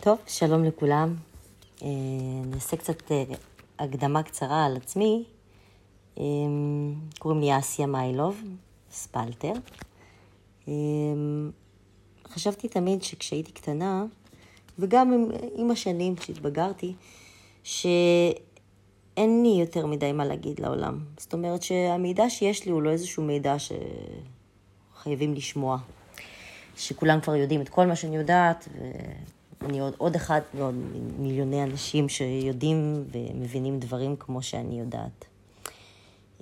טוב, שלום לכולם. אה, אני אעשה קצת אה, הקדמה קצרה על עצמי. אה, קוראים לי אסיה מיילוב, ספלטר. חשבתי תמיד שכשהייתי קטנה, וגם עם, עם השנים, כשהתבגרתי, שאין לי יותר מדי מה להגיד לעולם. זאת אומרת שהמידע שיש לי הוא לא איזשהו מידע שחייבים לשמוע. שכולם כבר יודעים את כל מה שאני יודעת, ואני עוד, עוד אחד ועוד מיליוני אנשים שיודעים ומבינים דברים כמו שאני יודעת.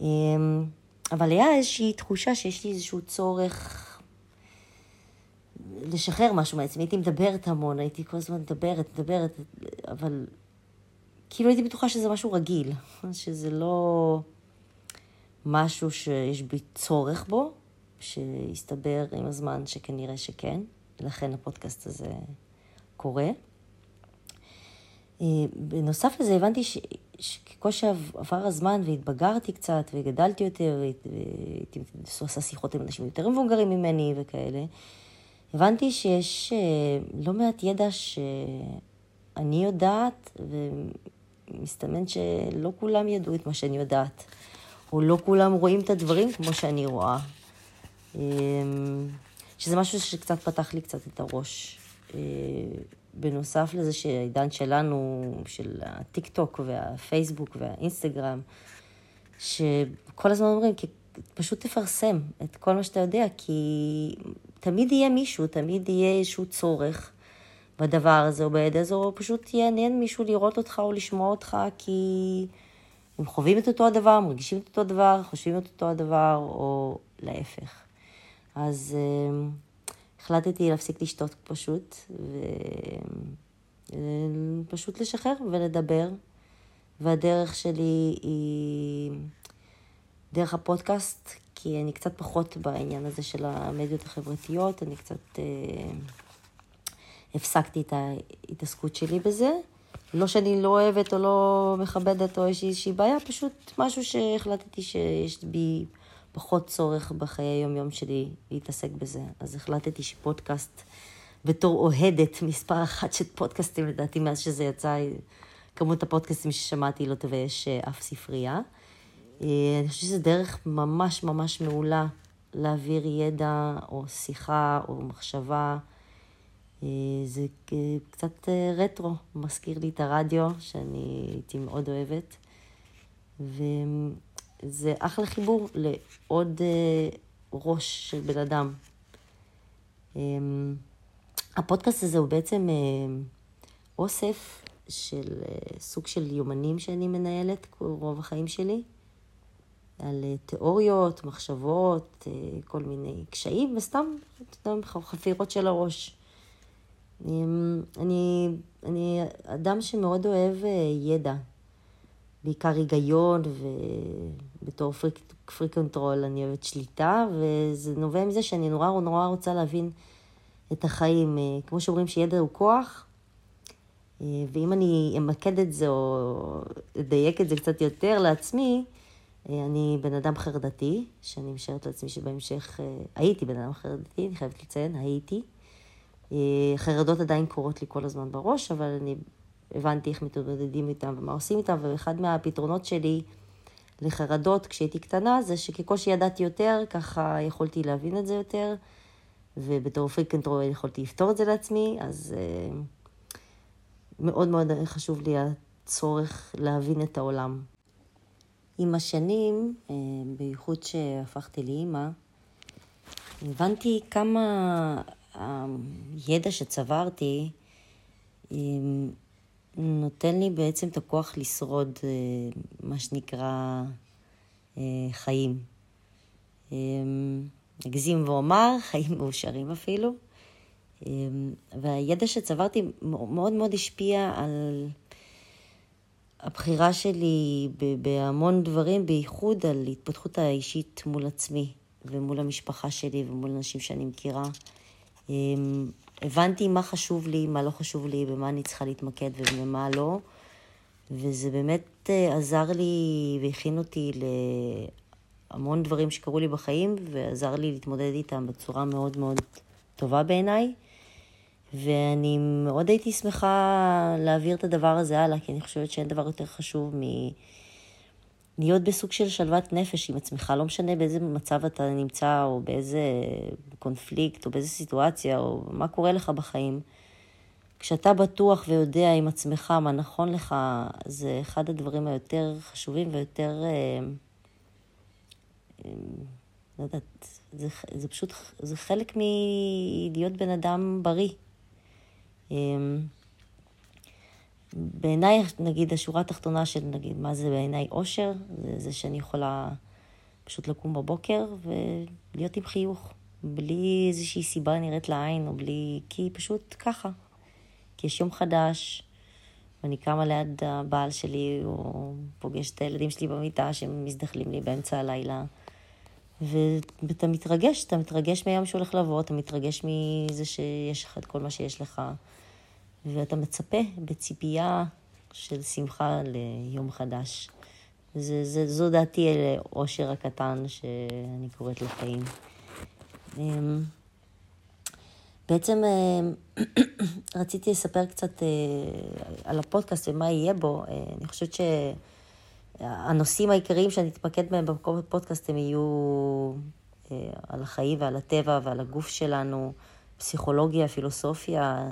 אמ, אבל היה איזושהי תחושה שיש לי איזשהו צורך לשחרר משהו מעצמי. הייתי מדברת המון, הייתי כל הזמן מדברת, מדברת, אבל כאילו הייתי בטוחה שזה משהו רגיל, שזה לא משהו שיש בי צורך בו, שהסתבר עם הזמן שכנראה שכן, לכן הפודקאסט הזה קורה. אה, בנוסף לזה הבנתי. שככל שעבר הזמן והתבגרתי קצת וגדלתי יותר, והייתי עושה שיחות עם אנשים יותר מבוגרים ממני וכאלה, הבנתי שיש אה, לא מעט ידע שאני יודעת, ומסתמן שלא כולם ידעו את מה שאני יודעת, או לא כולם רואים את הדברים כמו שאני רואה. אמ, שזה משהו שקצת פתח לי קצת את הראש. אה, בנוסף לזה שהעידן שלנו, של הטיק טוק והפייסבוק והאינסטגרם, שכל הזמן אומרים, פשוט תפרסם את כל מה שאתה יודע, כי תמיד יהיה מישהו, תמיד יהיה איזשהו צורך בדבר הזה או בידע הזה, או פשוט יעניין מישהו לראות אותך או לשמוע אותך, כי הם חווים את אותו הדבר, מרגישים את אותו הדבר, חושבים את אותו הדבר, או להפך. אז uh, החלטתי להפסיק לשתות פשוט, ופשוט לשחרר ולדבר. והדרך שלי היא דרך הפודקאסט, כי אני קצת פחות בעניין הזה של המדיות החברתיות, אני קצת uh, הפסקתי את ההתעסקות שלי בזה. לא שאני לא אוהבת או לא מכבדת או יש איזושהי בעיה, פשוט משהו שהחלטתי שיש בי פחות צורך בחיי היום-יום שלי להתעסק בזה. אז החלטתי שפודקאסט, בתור אוהדת מספר אחת של פודקאסטים, לדעתי מאז שזה יצא, כמות הפודקאסטים ששמעתי לא תווה יש אה, אף ספרייה. אה, אני חושבת שזו דרך ממש ממש מעולה להעביר ידע או שיחה או מחשבה. אה, זה קצת רטרו, מזכיר לי את הרדיו, שאני הייתי מאוד אוהבת. זה אחלה חיבור לעוד אה, ראש של בן אדם. אה, הפודקאסט הזה הוא בעצם אה, אוסף של אה, סוג של יומנים שאני מנהלת רוב החיים שלי, על תיאוריות, מחשבות, כל מיני קשיים, וסתם חפירות של הראש. אה, אני, אני אדם שמאוד אוהב ידע. בעיקר היגיון, ובתור freak, freak control אני אוהבת שליטה, וזה נובע מזה שאני נורא נורא רוצה להבין את החיים. אה, כמו שאומרים שידע הוא כוח, אה, ואם אני אמקד את זה או אדייק את זה קצת יותר לעצמי, אה, אני בן אדם חרדתי, שאני משערת לעצמי שבהמשך, הייתי בן אדם חרדתי, אני חייבת לציין, הייתי. חרדות עדיין קורות לי כל הזמן בראש, אבל אני הבנתי איך מתמודדים איתם ומה עושים איתם, ואחד מהפתרונות שלי לחרדות כשהייתי קטנה זה שככל שידעתי יותר, ככה יכולתי להבין את זה יותר, ובתור פריק קנטרול יכולתי לפתור את זה לעצמי, אז uh, מאוד מאוד חשוב לי הצורך להבין את העולם. עם השנים, uh, בייחוד שהפכתי לאימא, הבנתי כמה הידע שצברתי, נותן לי בעצם את הכוח לשרוד אה, מה שנקרא אה, חיים. אה, אגזים ואומר, חיים מאושרים אפילו. והידע שצברתי מאוד מאוד השפיע על הבחירה שלי בהמון דברים, בייחוד על התפתחות האישית מול עצמי ומול המשפחה שלי ומול אנשים שאני מכירה. הבנתי מה חשוב לי, מה לא חשוב לי, במה אני צריכה להתמקד ובמה לא, וזה באמת אה, עזר לי והכין אותי להמון דברים שקרו לי בחיים, ועזר לי להתמודד איתם בצורה מאוד מאוד טובה בעיניי. ואני מאוד הייתי שמחה להעביר את הדבר הזה הלאה, כי אני חושבת שאין דבר יותר חשוב מ... להיות בסוג של שלוות נפש עם עצמך, לא משנה באיזה מצב אתה נמצא, או באיזה קונפליקט, או באיזה סיטואציה, או מה קורה לך בחיים. כשאתה בטוח ויודע עם עצמך מה נכון לך, זה אחד הדברים היותר חשובים ויותר... אה, אה, לא יודעת, זה, זה פשוט, זה חלק מלהיות בן אדם בריא. בעיניי, נגיד, השורה התחתונה של, נגיד, מה זה בעיניי אושר, זה, זה שאני יכולה פשוט לקום בבוקר ולהיות עם חיוך, בלי איזושהי סיבה נראית לעין, או בלי... כי פשוט ככה. כי יש יום חדש, ואני קמה ליד הבעל שלי, או פוגשת את הילדים שלי במיטה שהם מזדחלים לי באמצע הלילה. ואתה מתרגש, אתה מתרגש מהיום שהולך לבוא, אתה מתרגש מזה שיש לך את כל מה שיש לך. ואתה מצפה בציפייה של שמחה ליום חדש. זה, זה, זו דעתי על העושר הקטן שאני קוראת לחיים. אמ, בעצם אמ, רציתי לספר קצת אה, על הפודקאסט ומה יהיה בו. אה, אני חושבת שהנושאים העיקריים שאני אתמקד בהם בפודקאסט הם יהיו אה, על החיים ועל הטבע ועל הגוף שלנו, פסיכולוגיה, פילוסופיה.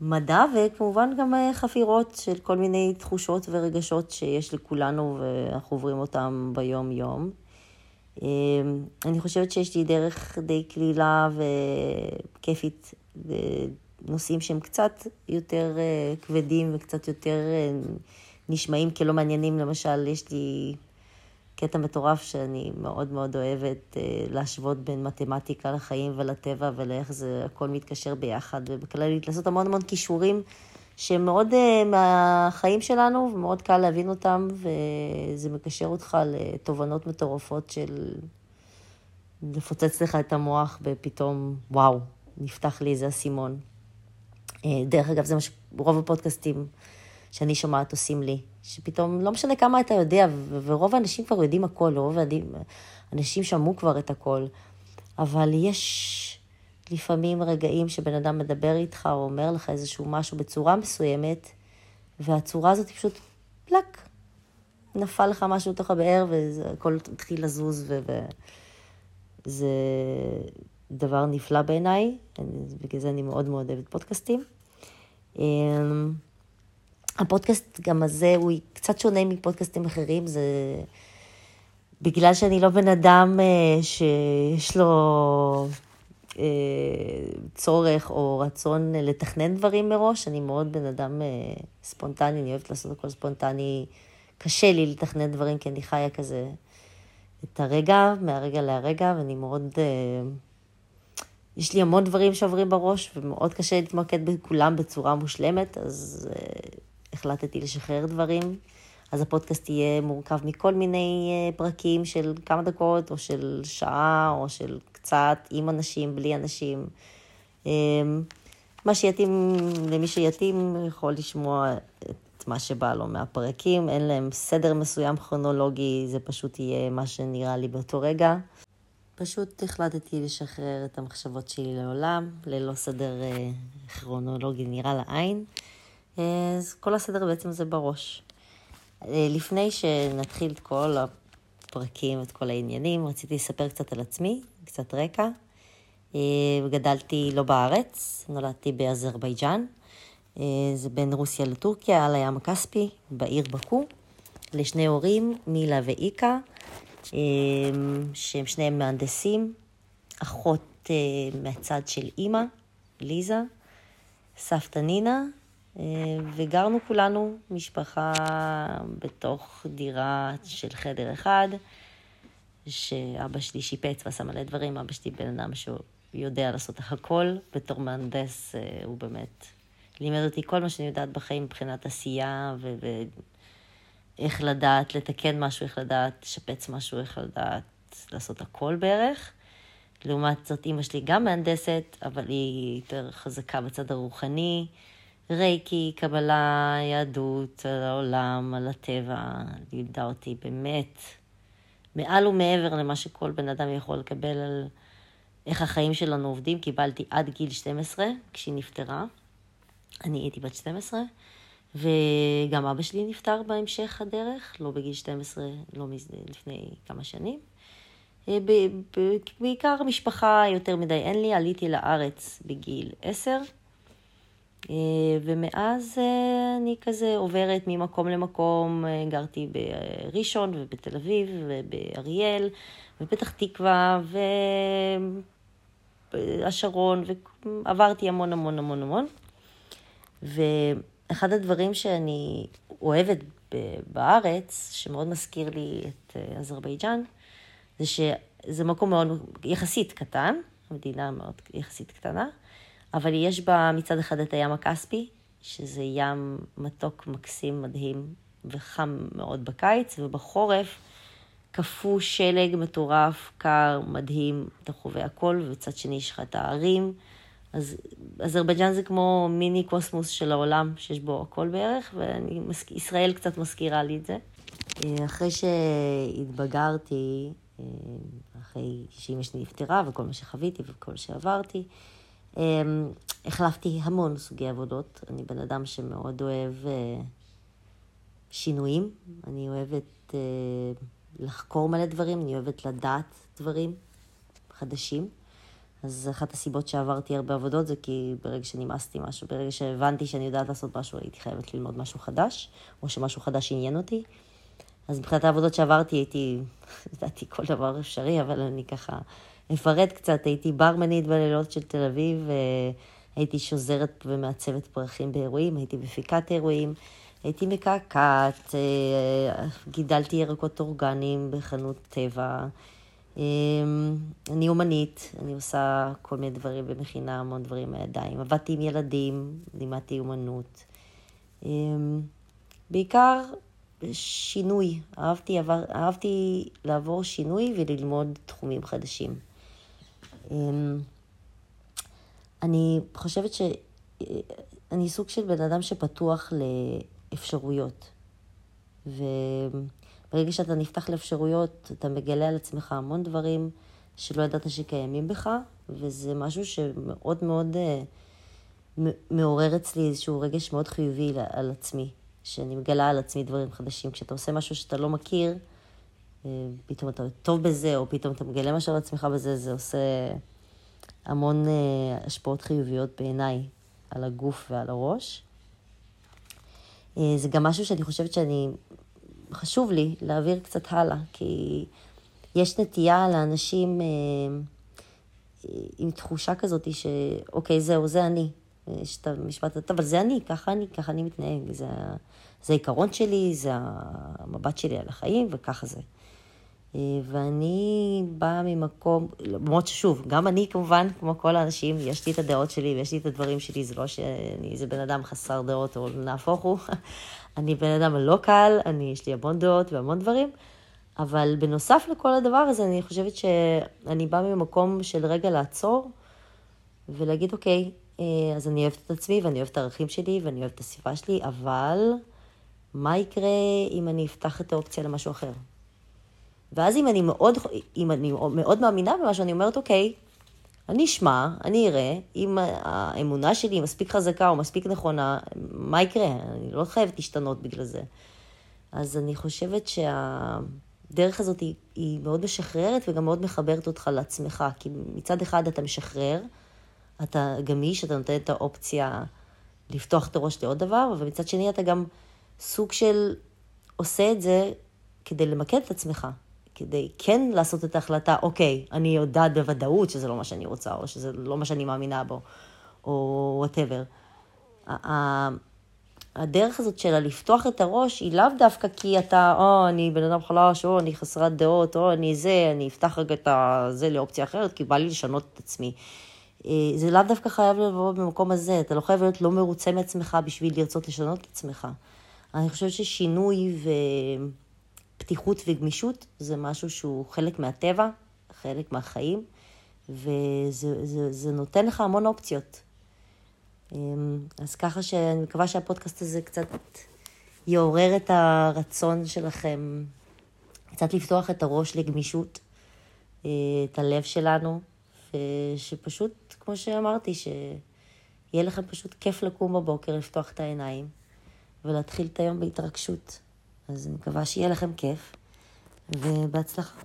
מדע וכמובן גם אה, חפירות של כל מיני תחושות ורגשות שיש לכולנו ואנחנו עוברים אותם ביום-יום. אה, אני חושבת שיש לי דרך די קלילה וכיפית בנושאים שהם קצת יותר אה, כבדים וקצת יותר נשמעים כלא מעניינים. למשל, יש לי קטע מטורף שאני מאוד מאוד אוהבת אה, להשוות בין מתמטיקה לחיים ולטבע ולאיך זה הכל מתקשר ביחד, ובכללית לעשות המון המון כישורים שהם מאוד אה, מהחיים שלנו ומאוד קל להבין אותם, וזה מקשר אותך לתובנות מטורפות של לפוצץ לך את המוח ופתאום, וואו, נפתח לי איזה אסימון. אה, דרך אגב, זה מה שרוב הפודקאסטים שאני שומעת עושים לי. שפתאום, לא משנה כמה אתה יודע, ורוב האנשים כבר יודעים הכל, רוב האנשים שמעו כבר את הכל, אבל יש לפעמים רגעים שבן אדם מדבר איתך או אומר לך איזשהו משהו בצורה מסוימת, והצורה הזאת היא פשוט פלאק. נפל לך משהו לתוך הבאר והכל התחיל לזוז, וזה דבר נפלא בעיניי, בגלל זה אני מאוד מאוד אוהבת פודקאסטים. הפודקאסט גם הזה הוא קצת שונה מפודקאסטים אחרים, זה בגלל שאני לא בן אדם אה, שיש לו אה, צורך או רצון לתכנן דברים מראש, אני מאוד בן אדם אה, ספונטני, אני אוהבת לעשות הכל ספונטני. קשה לי לתכנן דברים, כי אני חיה כזה את הרגע, מהרגע להרגע, ואני מאוד... יש לי המון דברים שעוברים בראש, ומאוד קשה להתמקד בכולם בצורה מושלמת, אז החלטתי לשחרר דברים. אז הפודקאסט יהיה מורכב מכל מיני אה, פרקים של כמה דקות, או של שעה, או של קצת, עם אנשים, בלי אנשים. אמ, מה שיתאים למי שיתאים יכול לשמוע את מה שבא לו מהפרקים, אין להם סדר מסוים כרונולוגי, זה פשוט יהיה מה שנראה לי באותו רגע. פשוט החלטתי לשחרר את המחשבות שלי לעולם, ללא סדר אה, כרונולוגי נראה לעין. אז כל הסדר בעצם זה בראש. אה, לפני שנתחיל את כל הפרקים, את כל העניינים, רציתי לספר קצת על עצמי, קצת רקע. אה, גדלתי לא בארץ, נולדתי באזרבייג'אן. אה, זה בין רוסיה לטורקיה, על הים הכספי, בעיר בקו. לשני הורים, מילה ואיקה, שהם שניהם מהנדסים. אחות מהצד של אימא, ליזה. סבתא נינה וגרנו כולנו, משפחה בתוך דירה של חדר אחד, שאבא שלי שיפץ ועשה מלא דברים, אבא שלי בן אדם שהוא יודע לעשות הכל, בתור מהנדס אה, הוא באמת לימד אותי כל מה שאני יודעת בחיים מבחינת עשייה ו... ואיך לדעת לתקן משהו, איך לדעת לשפץ משהו, איך לדעת לעשות הכל בערך. לעומת זאת, אימא שלי גם מהנדסת, אבל היא יותר חזקה בצד הרוחני. רייקי, קבלה, יהדות, על העולם, על הטבע, לימדה אותי באמת מעל ומעבר למה שכל בן אדם יכול לקבל על איך החיים שלנו עובדים, קיבלתי עד גיל 12, כשהיא נפטרה. אני הייתי בת 12, וגם אבא שלי נפטר בהמשך הדרך, לא בגיל 12, לא. לפני כמה שנים. אה, בעיקר משפחה יותר מדי אין לי, עליתי לארץ בגיל 10, אה, ומאז אה, אני כזה עוברת ממקום למקום, גרתי בראשון ובתל אביב ובאריאל ובפתח תקווה והשרון, ועברתי המון המון המון המון. ואחד הדברים שאני אוהבת בארץ, שמאוד מזכיר לי את אזרבייג'אן, זה שזה מקום מאוד יחסית קטן, מדינה מאוד יחסית קטנה, אבל יש בה מצד אחד את הים הכספי, שזה ים מתוק, מקסים, מדהים וחם מאוד בקיץ, ובחורף קפוא שלג מטורף, קר, מדהים, אתה חווה הכל, ובצד שני יש לך את הערים. אז אזרבייג'אן זה כמו מיני קוסמוס של העולם, שיש בו הכל בערך, וישראל קצת מזכירה לי את זה. אחרי שהתבגרתי, אה, אחרי שאימא שלי נפטרה וכל מה שחוויתי וכל שעברתי. אה, החלפתי המון סוגי עבודות. אני בן אדם שמאוד אוהב אה, שינויים. אני אוהבת לחקור מלא דברים, אני אוהבת לדעת דברים חדשים. אז אחת הסיבות שעברתי הרבה עבודות זה כי ברגע שנמאסתי משהו, ברגע שהבנתי שאני יודעת לעשות משהו, הייתי חייבת ללמוד משהו חדש, או שמשהו חדש עניין אותי. אז מבחינת העבודות שעברתי הייתי, ידעתי כל דבר אפשרי, אבל אני ככה אפרט קצת. הייתי ברמנית בלילות של תל אביב, הייתי שוזרת ומעצבת פרחים באירועים, הייתי מפיקת אירועים, הייתי מקעקעת, אה, גידלתי ירקות אורגניים בחנות טבע. אה, אני אומנית, אני עושה כל מיני דברים ומכינה המון דברים מהידיים. עבדתי עם ילדים, לימדתי אומנות. אה, בעיקר שינוי. אהבתי, אהבתי לעבור שינוי וללמוד תחומים חדשים. אמ, אני חושבת שאני סוג של בן אדם שפתוח לאפשרויות. וברגע שאתה נפתח לאפשרויות, אתה מגלה על עצמך המון דברים שלא ידעת שקיימים בך, וזה משהו שמאוד מאוד אה, מעורר אצלי איזשהו רגש מאוד חיובי על עצמי. שאני מגלה על עצמי דברים חדשים. כשאתה עושה משהו שאתה לא מכיר, פתאום אתה טוב בזה, או פתאום אתה מגלה משהו על עצמך בזה, זה עושה המון אה, השפעות חיוביות בעיניי על הגוף ועל הראש. אה, זה גם משהו שאני חושבת שאני, חשוב לי להעביר קצת הלאה, כי יש נטייה לאנשים עם תחושה כזאת שאוקיי, זהו, זה אני. יש את המשפט, הזה, אבל זה אני, ככה אני, ככה אני מתנהג, זה, זה העיקרון שלי, זה המבט שלי על החיים, וככה זה. אה, ואני באה ממקום, למרות ששוב, גם אני כמובן, כמו כל האנשים, יש לי את הדעות שלי ויש לי את הדברים שלי, זה לא שאני איזה בן אדם חסר דעות, או נהפוך הוא. אני בן אדם לא קל, אני, יש לי המון דעות והמון דברים, אבל בנוסף לכל הדבר הזה, אני חושבת שאני באה ממקום של רגע לעצור ולהגיד, אוקיי, אה, אז אני אוהבת את עצמי ואני אוהבת את הערכים שלי ואני אוהבת את הסביבה שלי, אבל מה יקרה אם אני אפתח את האופציה למשהו אחר? ואז אם אני מאוד, אם אני מאוד מאמינה במשהו, אני אומרת, אוקיי, אני אשמע, אני אראה, אם האמונה שלי מספיק חזקה או מספיק נכונה, מה יקרה? אני לא חייבת להשתנות בגלל זה. אז אני חושבת שהדרך הזאת היא, היא מאוד משחררת וגם מאוד מחברת אותך לעצמך, כי מצד אחד אתה משחרר, אתה גמיש, אתה נותן את האופציה לפתוח את הראש לעוד דבר, ומצד שני אתה גם סוג של עושה את זה כדי למקד את עצמך, כדי כן לעשות את ההחלטה, אוקיי, אני יודעת בוודאות שזה לא מה שאני רוצה, או שזה לא מה שאני מאמינה בו, או וואטאבר. הדרך הזאת שלה לפתוח את הראש היא לאו דווקא כי אתה, או, אני בן אדם חלש, או, אני חסרת דעות, או, אני זה, אני אפתח רגע את זה לאופציה אחרת, כי בא לי לשנות את עצמי. אה, זה לאו דווקא חייב לבוא במקום הזה, אתה לא חייב להיות לא מרוצה מעצמך בשביל לרצות לשנות את עצמך. אני חושבת ששינוי ופתיחות וגמישות זה משהו שהוא חלק מהטבע, חלק מהחיים, וזה זה, זה נותן לך המון אופציות. אמ, אז ככה שאני מקווה שהפודקאסט הזה קצת יעורר את הרצון שלכם, קצת לפתוח את הראש לגמישות, אה, את הלב שלנו. ושפשוט, כמו שאמרתי, שיהיה לכם פשוט כיף לקום בבוקר, לפתוח את העיניים ולהתחיל את היום בהתרגשות. אז אני מקווה שיהיה לכם כיף, ובהצלחה.